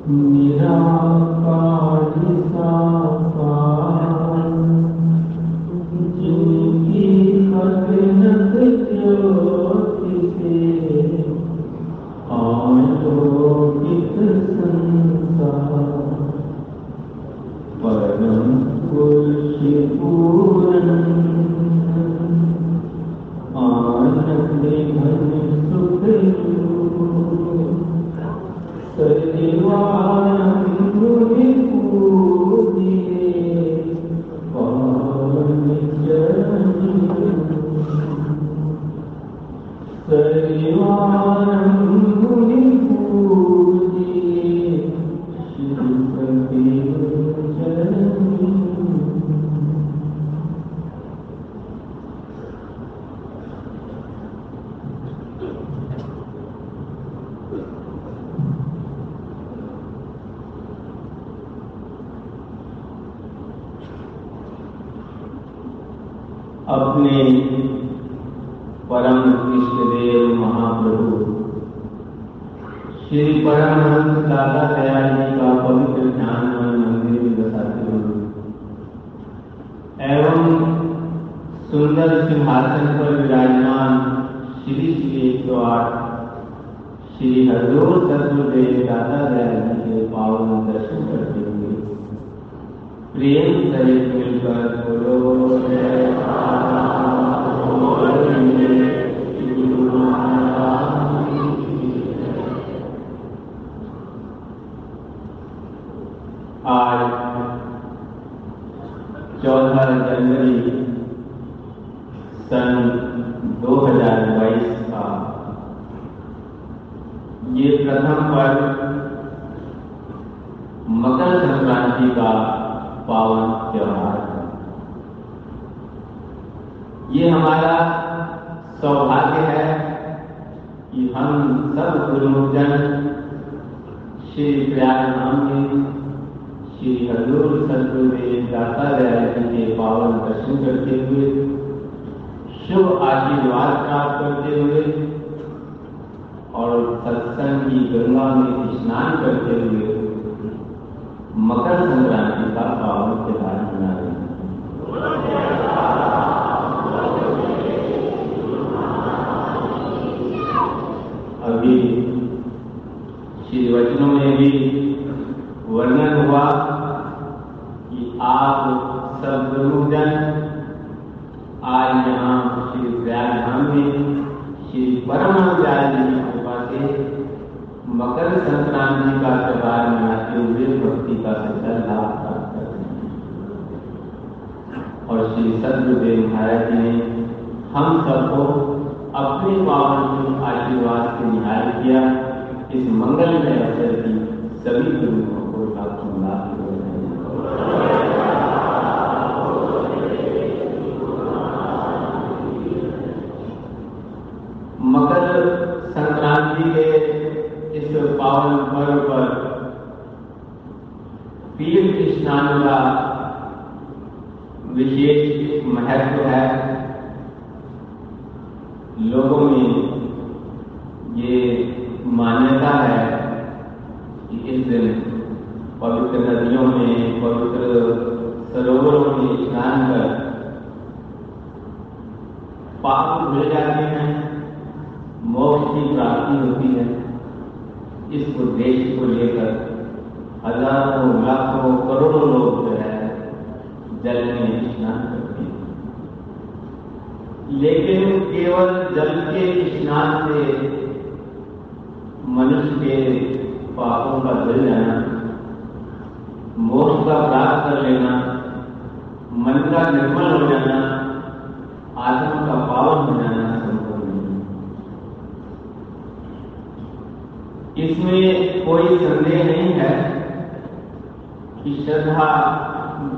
अपने सुंदर सिंहासन पर विराजमान श्री श्री एक सौ आठ, श्री हजूर सतगुरुदेव दादा दयाल जी के पावन दर्शन करते हुए। प्रेम सहित मिलकर बोलो आज चौदह जनवरी सन 2022 का। ये प्रथम पर्व मकर संक्रांति का पावन त्योहार है। ये हमारा सौभाग्य है कि हम सब गुरुजन श्री प्रयाग धाम में श्री हजूर सदगुरुदेव दाता दयाल जी के पावन दर्शन करते हुए शुभ आशीर्वाद प्राप्त करते हुए और सत्संग की गंगा में स्नान करते हुए मकर संक्रांति का पावन त्योहार मना रहे अभी श्री वचनों में भी वर्णन हुआ कि आप सब गुरुजन आज यहाँ श्री प्रयाग धाम में श्री परम दयाल जी की कृपा से मकर संक्रांति का त्योहार मनाते हुए भक्ति का सच्चा लाभ प्राप्त कर हैं और श्री सदगुरुदेव महाराज जी ने हम सबको अपने पावन आशीर्वाद से निहाल किया इस मंगलमय अवसर की सभी गुरुओं को लाखों लाख मकर संक्रांति के इस पावन पर्व पर तीर्थ स्नान का विशेष महत्व है। लोगों में ये मान्यता है कि इस दिन पवित्र नदियों में, पवित्र सरोवरों में स्नान कर पाप धुल जाते हैं, मोक्ष की प्राप्ति होती है। इस उद्देश्य को लेकर हज़ारों, लाखों, करोड़ों लोग जो है जल में स्नान करते हैं। लेकिन केवल जल के स्नान से मनुष्य के पापों का धुल जाना, मोक्ष का प्राप्त कर लेना, मन का निर्मल हो जाना, आत्मा का पावन हो जाना संभव नहीं इसमें कोई संदेह नहीं है कि श्रद्धा,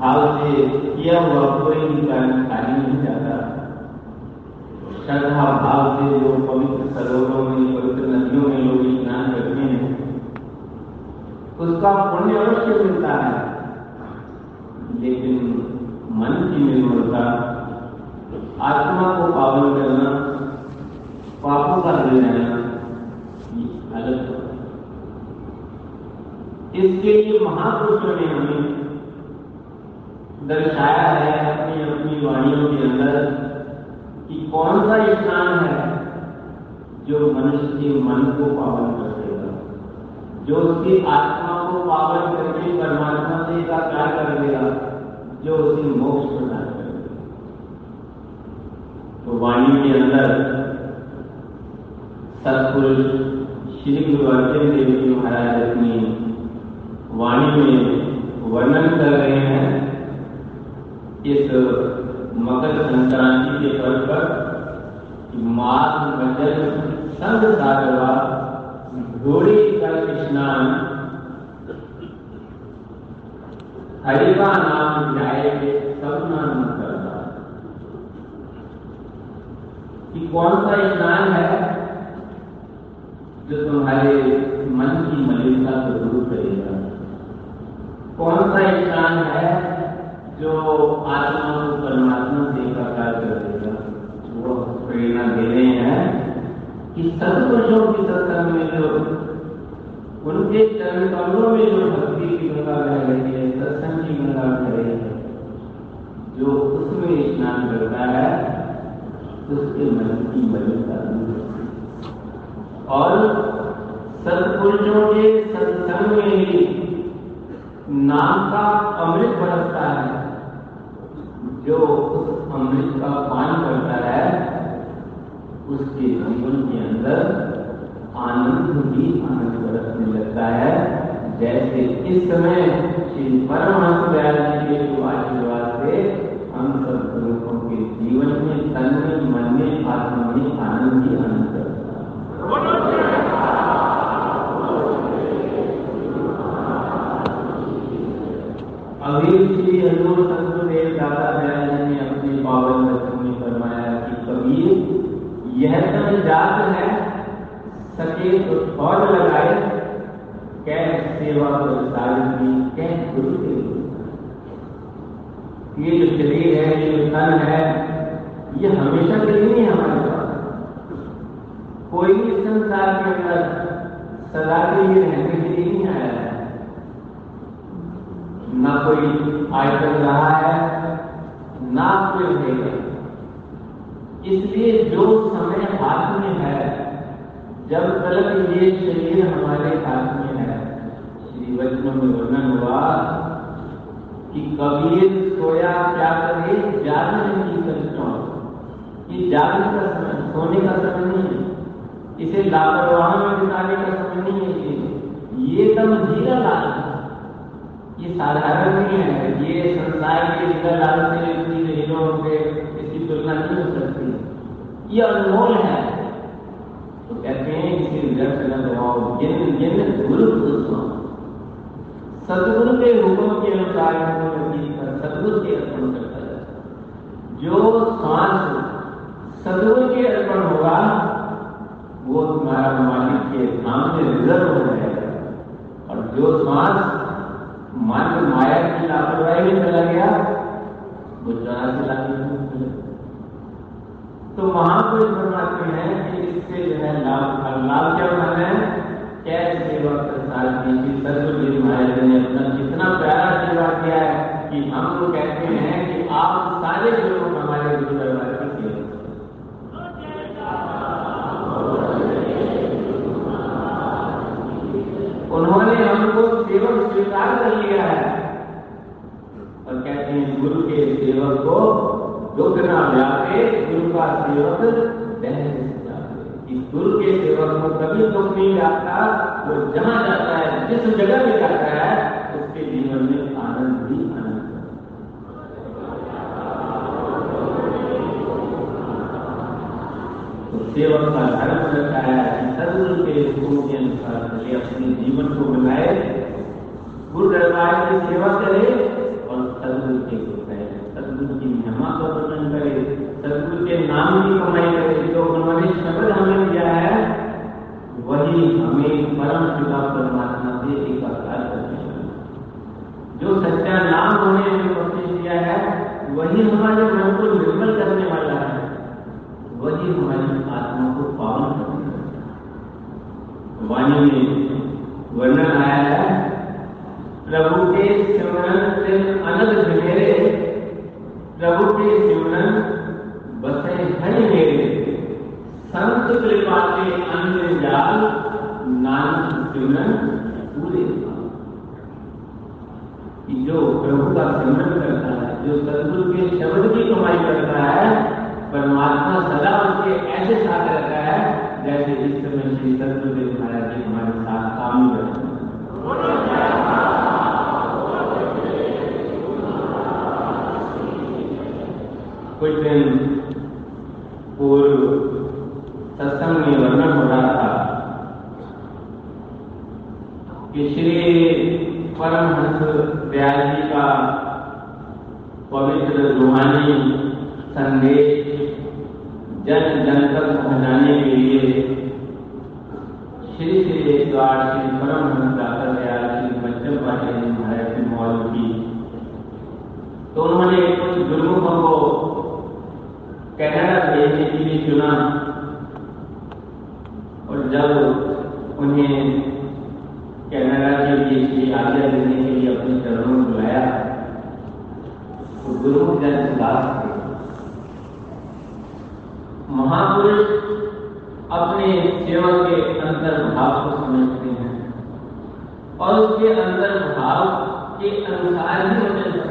भाव से किया हुआ कोई भी कर्म खाली नहीं जाता। श्रद्धा, भाव से जो पवित्र सरोवरों में, पवित्र नदियों में लोग स्नान करते हैं, उसका पुण्य अवश्य मिलता है। लेकिन मन की निर्मलता, आत्मा को पावन करना, पापों का धुल जाना ये अलग इसके लिए महापुरुषों ने हमें दर्शाया है अपनी अपनी वाणियों के अंदर कि कौन सा स्थान है जो मनुष्य के मन को पावन कर देगा, जो उसकी आत्मा को पावन करके परमात्मा से एकाकार कर देगा, जो उसे मोक्ष प्रदान करेगा तो वाणी के अंदर सत्पुरुष श्री गुरु अर्जन देव जी महाराज अपनी वाणी में वर्णन कर रहे हैं इस मकर संक्रांति के पर्व पर मंडल संग सागवा घोड़ी का स्नान हरिवा नाम जाएँगे सब नाम करना कि कौन सा स्नान है जो तुम्हारे मन की मलिनता को दूर करेगा? कौन सा स्नान है जो आत्मा को परमात्मा से एकाकार कर देगा? वो प्रेरणा दे रहे हैं कि सत्पुरुषों की सत्संग में जो उनके चरण कमलों में जो भक्ति की गंगा बह रही है सत्संग की गंगा बह रही है, जो उसमें स्नान करता है, उसके मन की मलिनता और सत्पुरुषों के सत्संग में ही नाम का अमृत बरसता है। जो अमृत का पान करता है, उसके जीवन के अंदर आनंद ही आनंद बरसने लगता है। जैसे इस समय श्री परमहंस दयाल जी के आशीर्वाद से हम सब लोगों के जीवन में, तन में, मन में, आत्मा में आनंद ही आनंद करता है। श्री हजूर सतगुरुदेव दादा दयाल ने अपने पावन वचन में फरमाया कि कबीर, यह सब जात है सके फौज लगाए कैद सेवा प्रसाद की गुरु के ये जो शरीर है, ये जो तन है, ये हमेशा के लिए नहीं हमारे पास कोई भी संसार के अंदर सदा के लिए रहने के लिए नहीं आया है ना कोई आयतन रहा है ना कोई रहेगा इसलिए जो समय हाथ में है, जब तक ये शरीर हमारे हाथ में है। श्री वचनों में वर्णन हुआ कि कबीर सोया क्या करे जागरण की कल्पना। ये जागरण का समय, सोने का समय नहीं है। इसे लापरवाह में बिताने का समय नहीं है ये। ये तब जीरा लाल ये साधारण नहीं है। ये संसार के लीला लाल से इतनी हीरों से इसकी तुलना नहीं हो सकती। ये अनमोल है। तो कहते हैं इसे व्यर्थ न गवाओ जिन जिन गुरु सदगुरु के हुक्म के अनुसार सदगुरु के अर्पण करता है, जो श्वास सदगुरु के अर्पण होगा वो तुम्हारा मालिक के धाम में रिज़र्व हो जाएगा और जो श्वास मन माया की लापरवाही में चला गया वो चौरासी लाख महापुरुष फरमाते हैं कि इससे जो है लाभ लाभ क्या है? कैसे सेवा महाराज ने अपना कितना प्यारा सेवा किया है कि हम लोग कहते हैं कि आप सारे लोग हमारे गुरु दरबार की सेवा उन्होंने हमको सेवक स्वीकार कर लिया है। और कहते हैं गुरु के सेवक को दुख ना व्यापे गुरु का सेवक कि गुरु के सेवक को कभी दुख नहीं जाता वो जहाँ जाता है जिस जगह भी जाता है, उसके जीवन में आनंद ही आनंद सेवक का धर्म रहता है सदगुरु के हुक्म के अनुसार चले अपने जीवन को बनाए, गुरु दरबार की सेवा करे और सदगुरु के गुरु। की महिमा का वर्णन करे सदगुरु के नाम की कमाई करे जो उन्होंने शब्द हमें दिया है वही हमें परम पिता परमात्मा से एकाकार करने जो सच्चा नाम होने में कोशिश किया है वही हमारे मन को निर्मल करने वाला है वही हमारी आत्मा को पावन करने वाला वाणी में वर्णन आया है प्रभु के सिमरन से अनग घनेरे प्रभु के सिमरन बसे हरि मेरे। संत कृपा के अन्य जाल नानक सिमरन पूरे जो प्रभु का सिमरन करता है, जो सदगुरु के शब्द की कमाई करता है, परमात्मा सदा उसके ऐसे साथ रहता है, जैसे इस समय श्री सदगुरुदेव महाराज जी हमारे साथ काम करते कुछ दिन पूर्व सत्संग में वर्णन हो रहा था कि श्री परमहंस दयाल जी का पवित्र रूहानी संदेश जन जन तक पहुँचाने के लिए श्री श्री एक द्वार श्री परमहंस दाता दयाल श्री बच्चन पाटिल महाराज की मौज की तो उन्होंने कुछ गुरुमुखों को कनाडा भेजने के लिए चुना और जब उन्हें कनाडा के श्री आज्ञा देने के लिए अपने चरणों में बुलाया तो गुरुमुख जन उदास महापुरुष अपने सेवक के अंतर भाव को समझते हैं और उसके अंतर भाव के अनुसार ही वचन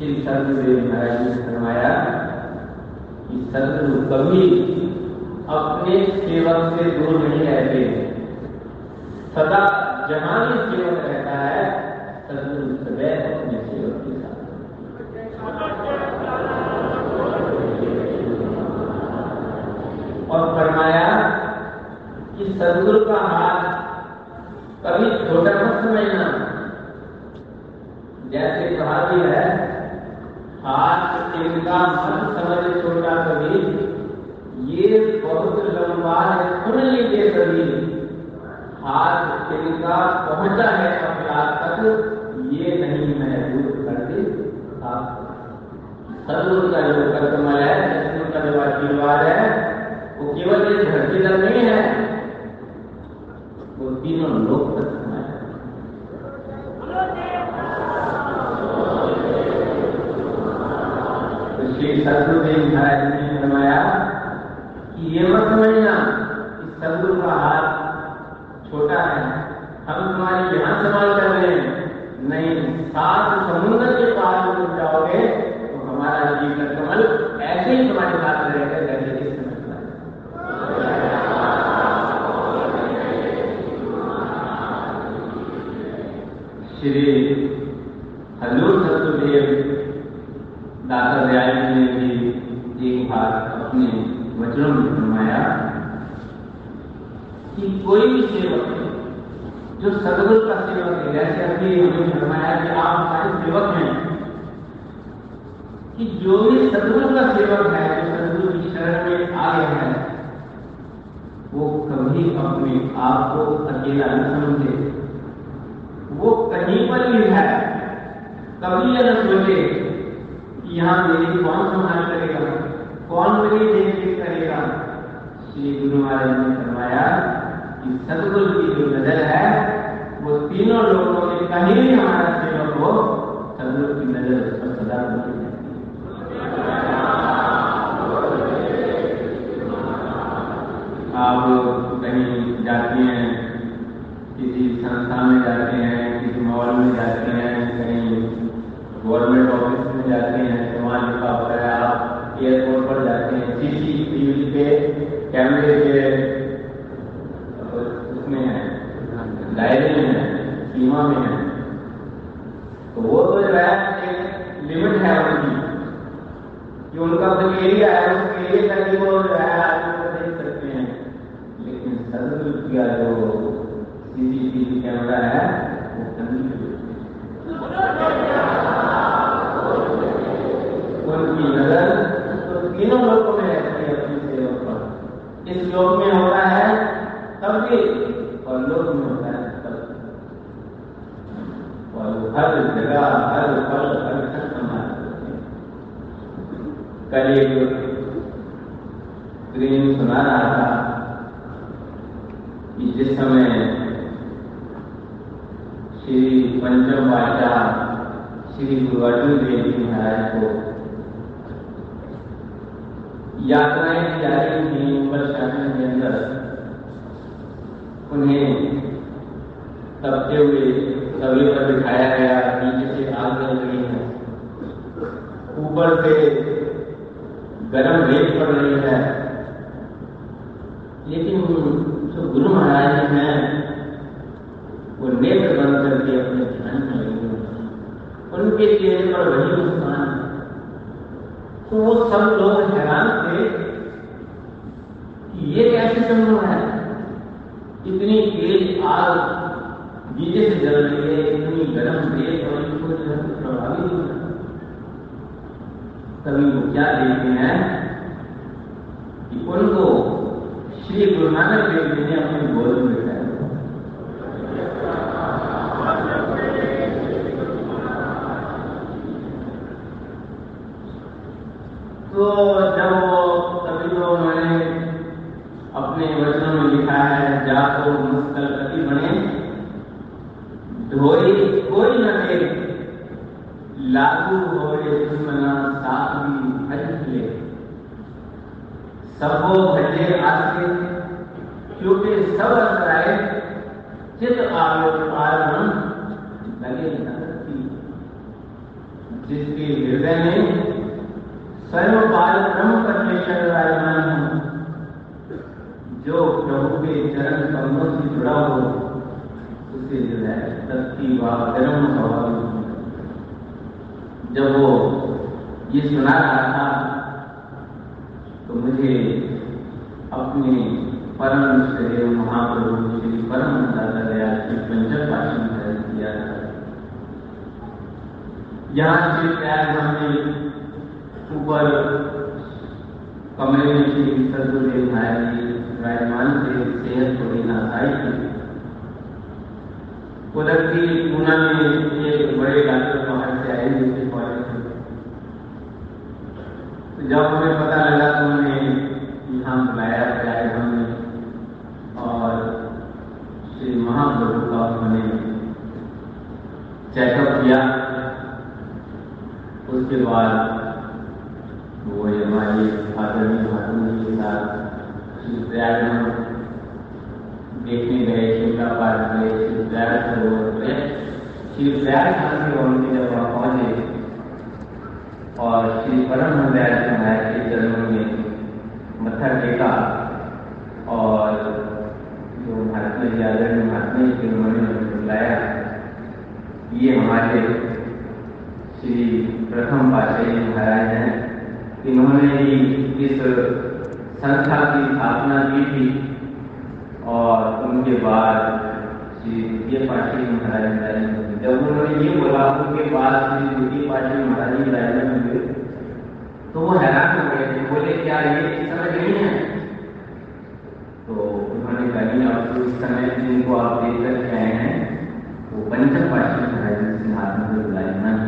श्री सदगुरुदेव महाराज ने फरमाया कि सदगुरु कभी अपने सेवक से दूर नहीं रहते। सदा जहाँ भी सेवक रहता है सदगुरु सदैव अपने सेवक के साथ। और फरमाया कि सदगुरु का हाथ कभी छोटा मत समझना जैसे कहा भी है हाथ इनका मत समझ छोटा कभी ये बहुत लंबा है सुन लीजिए कभी हाथ इनका पहुँचा है अपराध तक ये नहीं महसूस करते सदगुरु का जो कर्तमल है सदगुरु का जो आशीर्वाद है वो केवल इस धरती तक नहीं है वो तीनों लोक तक है सदगुरुदेव महाराज ने फरमाया कि ये मत समझना कि सदगुरु का हाथ छोटा है हम तुम्हारी ध्यान संभाल कर रहे हैं नहीं सात समुद्र के पार तुम जाओगे तो हमारा जीवन कमल ऐसे ही तुम्हारे साथ रहेगा जैसे समय श्री हजूर सतुदेव दाता दयाल जी ने भी एक बार अपने वचनों में फरमाया कि कोई भी सेवक जो सदगुरु का सेवक है जैसे अभी हमें फरमाया कि आप हमारे सेवक हैं, कि जो भी सदगुरु का सेवक है, जो सदगुरु की शरण में आ गया है, वो कभी अपने आप को अकेला न समझे। वो कहीं पर भी है, कभी यह न सोचे कि यहाँ मेरी कौन संभाल करेगा, कौन मेरी देखरेख करेगा। श्री गुरु महाराज ने फरमाया कि सदगुरु की जो नज़र है, वो तीनों लोगों में कहीं हमारा सेवक हो सदगुरु की नज़र उस पर सदा बनी आप कहीं जाती हैं, किसी संस्था में जाते हैं, किसी मॉल में जाते हैं, कहीं गवर्नमेंट ऑफ़िस में जाते हैं तो लिखा होता है, आप एयरपोर्ट पर जाते हैं सीसीटीवी पे कैमरे के उसमें है दायरे में है सीमा में है तो वो तो जो है एक लिमिट है उनकी कि उनका जो एरिया है उस एरिया तक ही वो जो है आदमी को देख सकते हैं लेकिन सदगुरु का जो सीसीटीवी कैमरा है वो कहीं उनकी नज़र तो तीनों लोगों में रहती है अपनी सेवक पर इस योग में होता है तब भी और लोक में होता है तब और हर जगह हर पल हर क्षण हमारे कल एक प्रेम सुना रहा था कि जिस समय श्री पंचम बादशाह श्री गुरु अर्जुन देव जी महाराज को यात्राएँ की जा रही थी मुगल शासन के अंदर उन्हें तपते हुए सभी पर बिठाया गया नीचे से आग जल रही है ऊपर से गर्म रेत पड़ रही है लेकिन जो गुरु महाराज हैं वो नेत्र बंद करके अपने ध्यान में लगे उनके चेहरे पर वही मुस्कान तो वो सब लोग हैरान थे कि ये कैसे संभव है इतनी तेज आग नीचे से जल रही है इतनी गर्म रेत और इनको जो है प्रभावित हो तभी वो क्या देखते हैं कि उनको श्री गुरु नानक देव जी ने अपने गोद में बिठाया तो जब वो तभी तो उन्होंने अपने वचनों में लिखा है जाको मुस्कल कति बने धोई कोई न दे लागू हो दुश्मना साथ भी भज ले सबो भजे आके क्योंकि सब अंतराए चित आवे आरमण लगे नगती जिसके हृदय में स्वयं पाल ब्रह्म परमेश्वर विराजमान हो जो प्रभु के चरण कमलों से जुड़ा हो, उसे जो है शक्ति व गर्म स्वाभाविक जब वो ये सुना रहा था तो मुझे अपने परम श्रेय महाप्रभु श्री परम दादा दया श्री पंचक भाषण में किया था। यहाँ श्री प्रयागराज में ऊपर कमरे में श्री सदगुरुदेव महाराज जी विराजमान थे सेहत थोड़ी नासाई थी उधर की पूना में एक बड़े डॉक्टर बाहर से आए जिसके कॉलेज तो जब हमें पता लगा तो उन्हें यहाँ बुलाया प्रयागराज में और श्री महाप्रभु का उन्होंने चेकअप किया। उसके बाद वो हमारी आदरणीय महात्मा जी के श्री देखने गए शिमला पार्क गए श्री सरोवर गए श्री धाम के उनके जब वहाँ पहुँचे, और श्री परम दयाल महाराज के चरणों में मत्था टेका, और जो महात्मा जी, आदरणीय महात्मा जी के उन्होंने बुलाया ये हमारे श्री प्रथम पाशाही महाराज हैं। इन्होंने ही इस संस्था की स्थापना की थी और उनके बाद श्री द्वितीय पाटिल महाराज जब उन्होंने ये बोला, उनके बाद श्री द्वितीय पाटिल महाराज जी विराजमान हुए तो वो हैरान हो गए थे। बोले, क्या ये समय नहीं है? तो उन्होंने कहा अब तो इस समय जिनको आप देख कर आए हैं, वो पंचम पाटिल महाराज जी सिंहासन में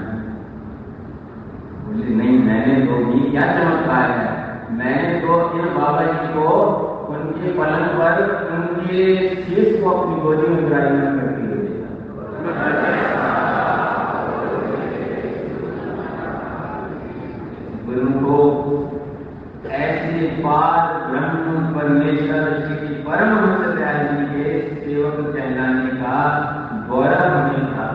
बोले, नहीं, मैंने तो ये क्या चमत्कार है? मैंने तो अपने बाबा जी को उनके पलंग पर उनके शीश को अपनी गोदी में विराजमान करके ले गुरु को ऐसे पार ब्रह्म परमेश्वर श्री परम जी के सेवक कहलाने का गौरव हमें था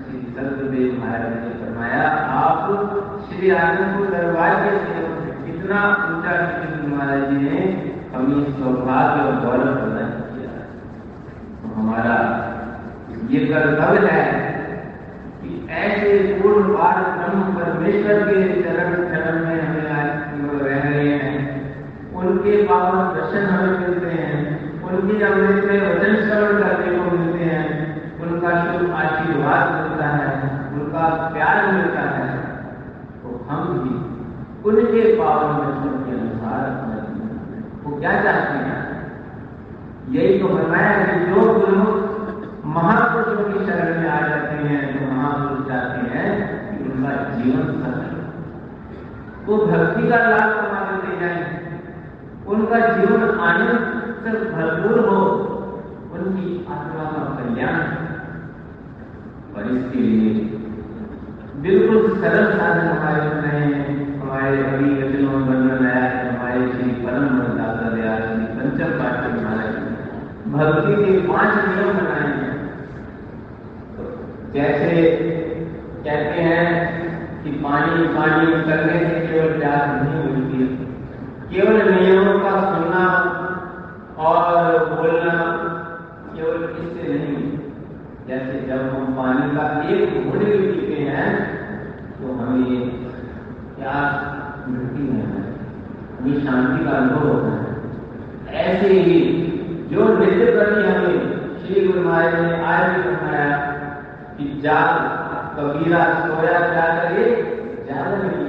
श्री सत्यदेव महाराज ने फरमाया आप श्री आनंदपुर दरबार के सेवक इतना ऊँचा श्री महाराज जी ने हमें सौभाग्य और गौरव प्रदान किया तो हमारा ये कर्तव्य है कि ऐसे पूर्ण पार ब्रह्म परमेश्वर के चरण चरण में हमें आज रह रहे हैं उनके पावन दर्शन हमें मिलते हैं उनकी अमृत में वचन श्रवण करने को मिलते हैं उनका शुभ आशीर्वाद मिलता है उनका प्यार मिलता है तो हम भी उनके पावन वचन के अनुसार अपना वो क्या चाहते हैं? यही तो बताया कि जो गुरु महापुरुषों की शरण में आ जाते हैं, जो महापुरुष चाहते हैं कि उनका जीवन सफल वो भक्ति का लाभ कमा देते जाए उनका जीवन आनंद से भरपूर हो उनकी आत्मा का कल्याण और इसके लिए बिल्कुल सरल साधन हमारे अपने हमारे अभी वचनों में वर्णन आया है हमारे श्री परम दाता दया श्री पंचम पाठ्य महाराज भक्ति के पाँच नियम बनाए हैं। तो जैसे कहते हैं कि पानी पानी करने से केवल प्यास नहीं मिलती केवल नियमों का सुनना और बोलना केवल इससे नहीं। जैसे जब हम पानी का एक घूट भी पीते हैं तो हमें प्यास मिलती है। हमें शांति का अनुभव होता है। ऐसे ही जो नृत्य करनी हमें, श्री गुरु महाराज ने आज भी बताया कि जाग कबीरा सोया क्या करे जागरण नहीं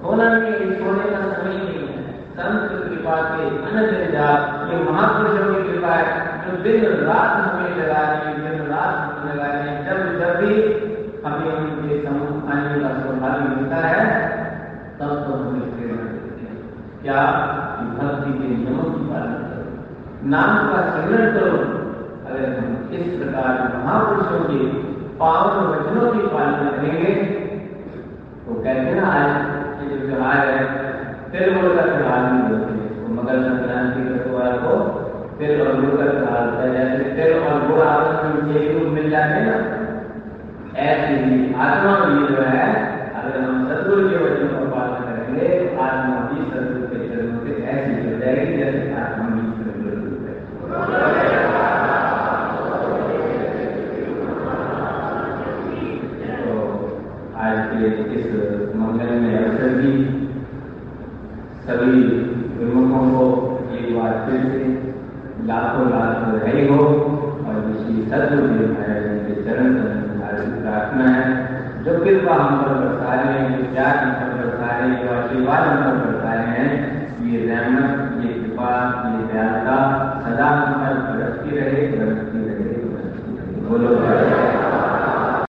सोना नहीं सोने का समय नहीं है। संत कृपा के अनंत ये महापुरुषों की कृपा है, जो दिन रात हमें लगा रहे दिन रात हमें लगा रहे जब जब भी हमें उनके समूह आने का सौभाग्य मिलता है, तब तो देते क्या? भक्ति के नियमों की नाम का स्मरण करो। अगर हम इस प्रकार महापुरुषों के पावन वचनों की पालना करेंगे तो कहते ना आज ये जो त्योहार है तिल गुड़ का त्योहार नहीं बोलते तो मकर संक्रांति का त्योहार को तिल और गुड़ का त्योहार होता है, जैसे तिल और गुड़ आपस में एक रूप मिल जाते हैं ना। ऐसे ही आत्मा भी जो है, अगर हम सदगुरु के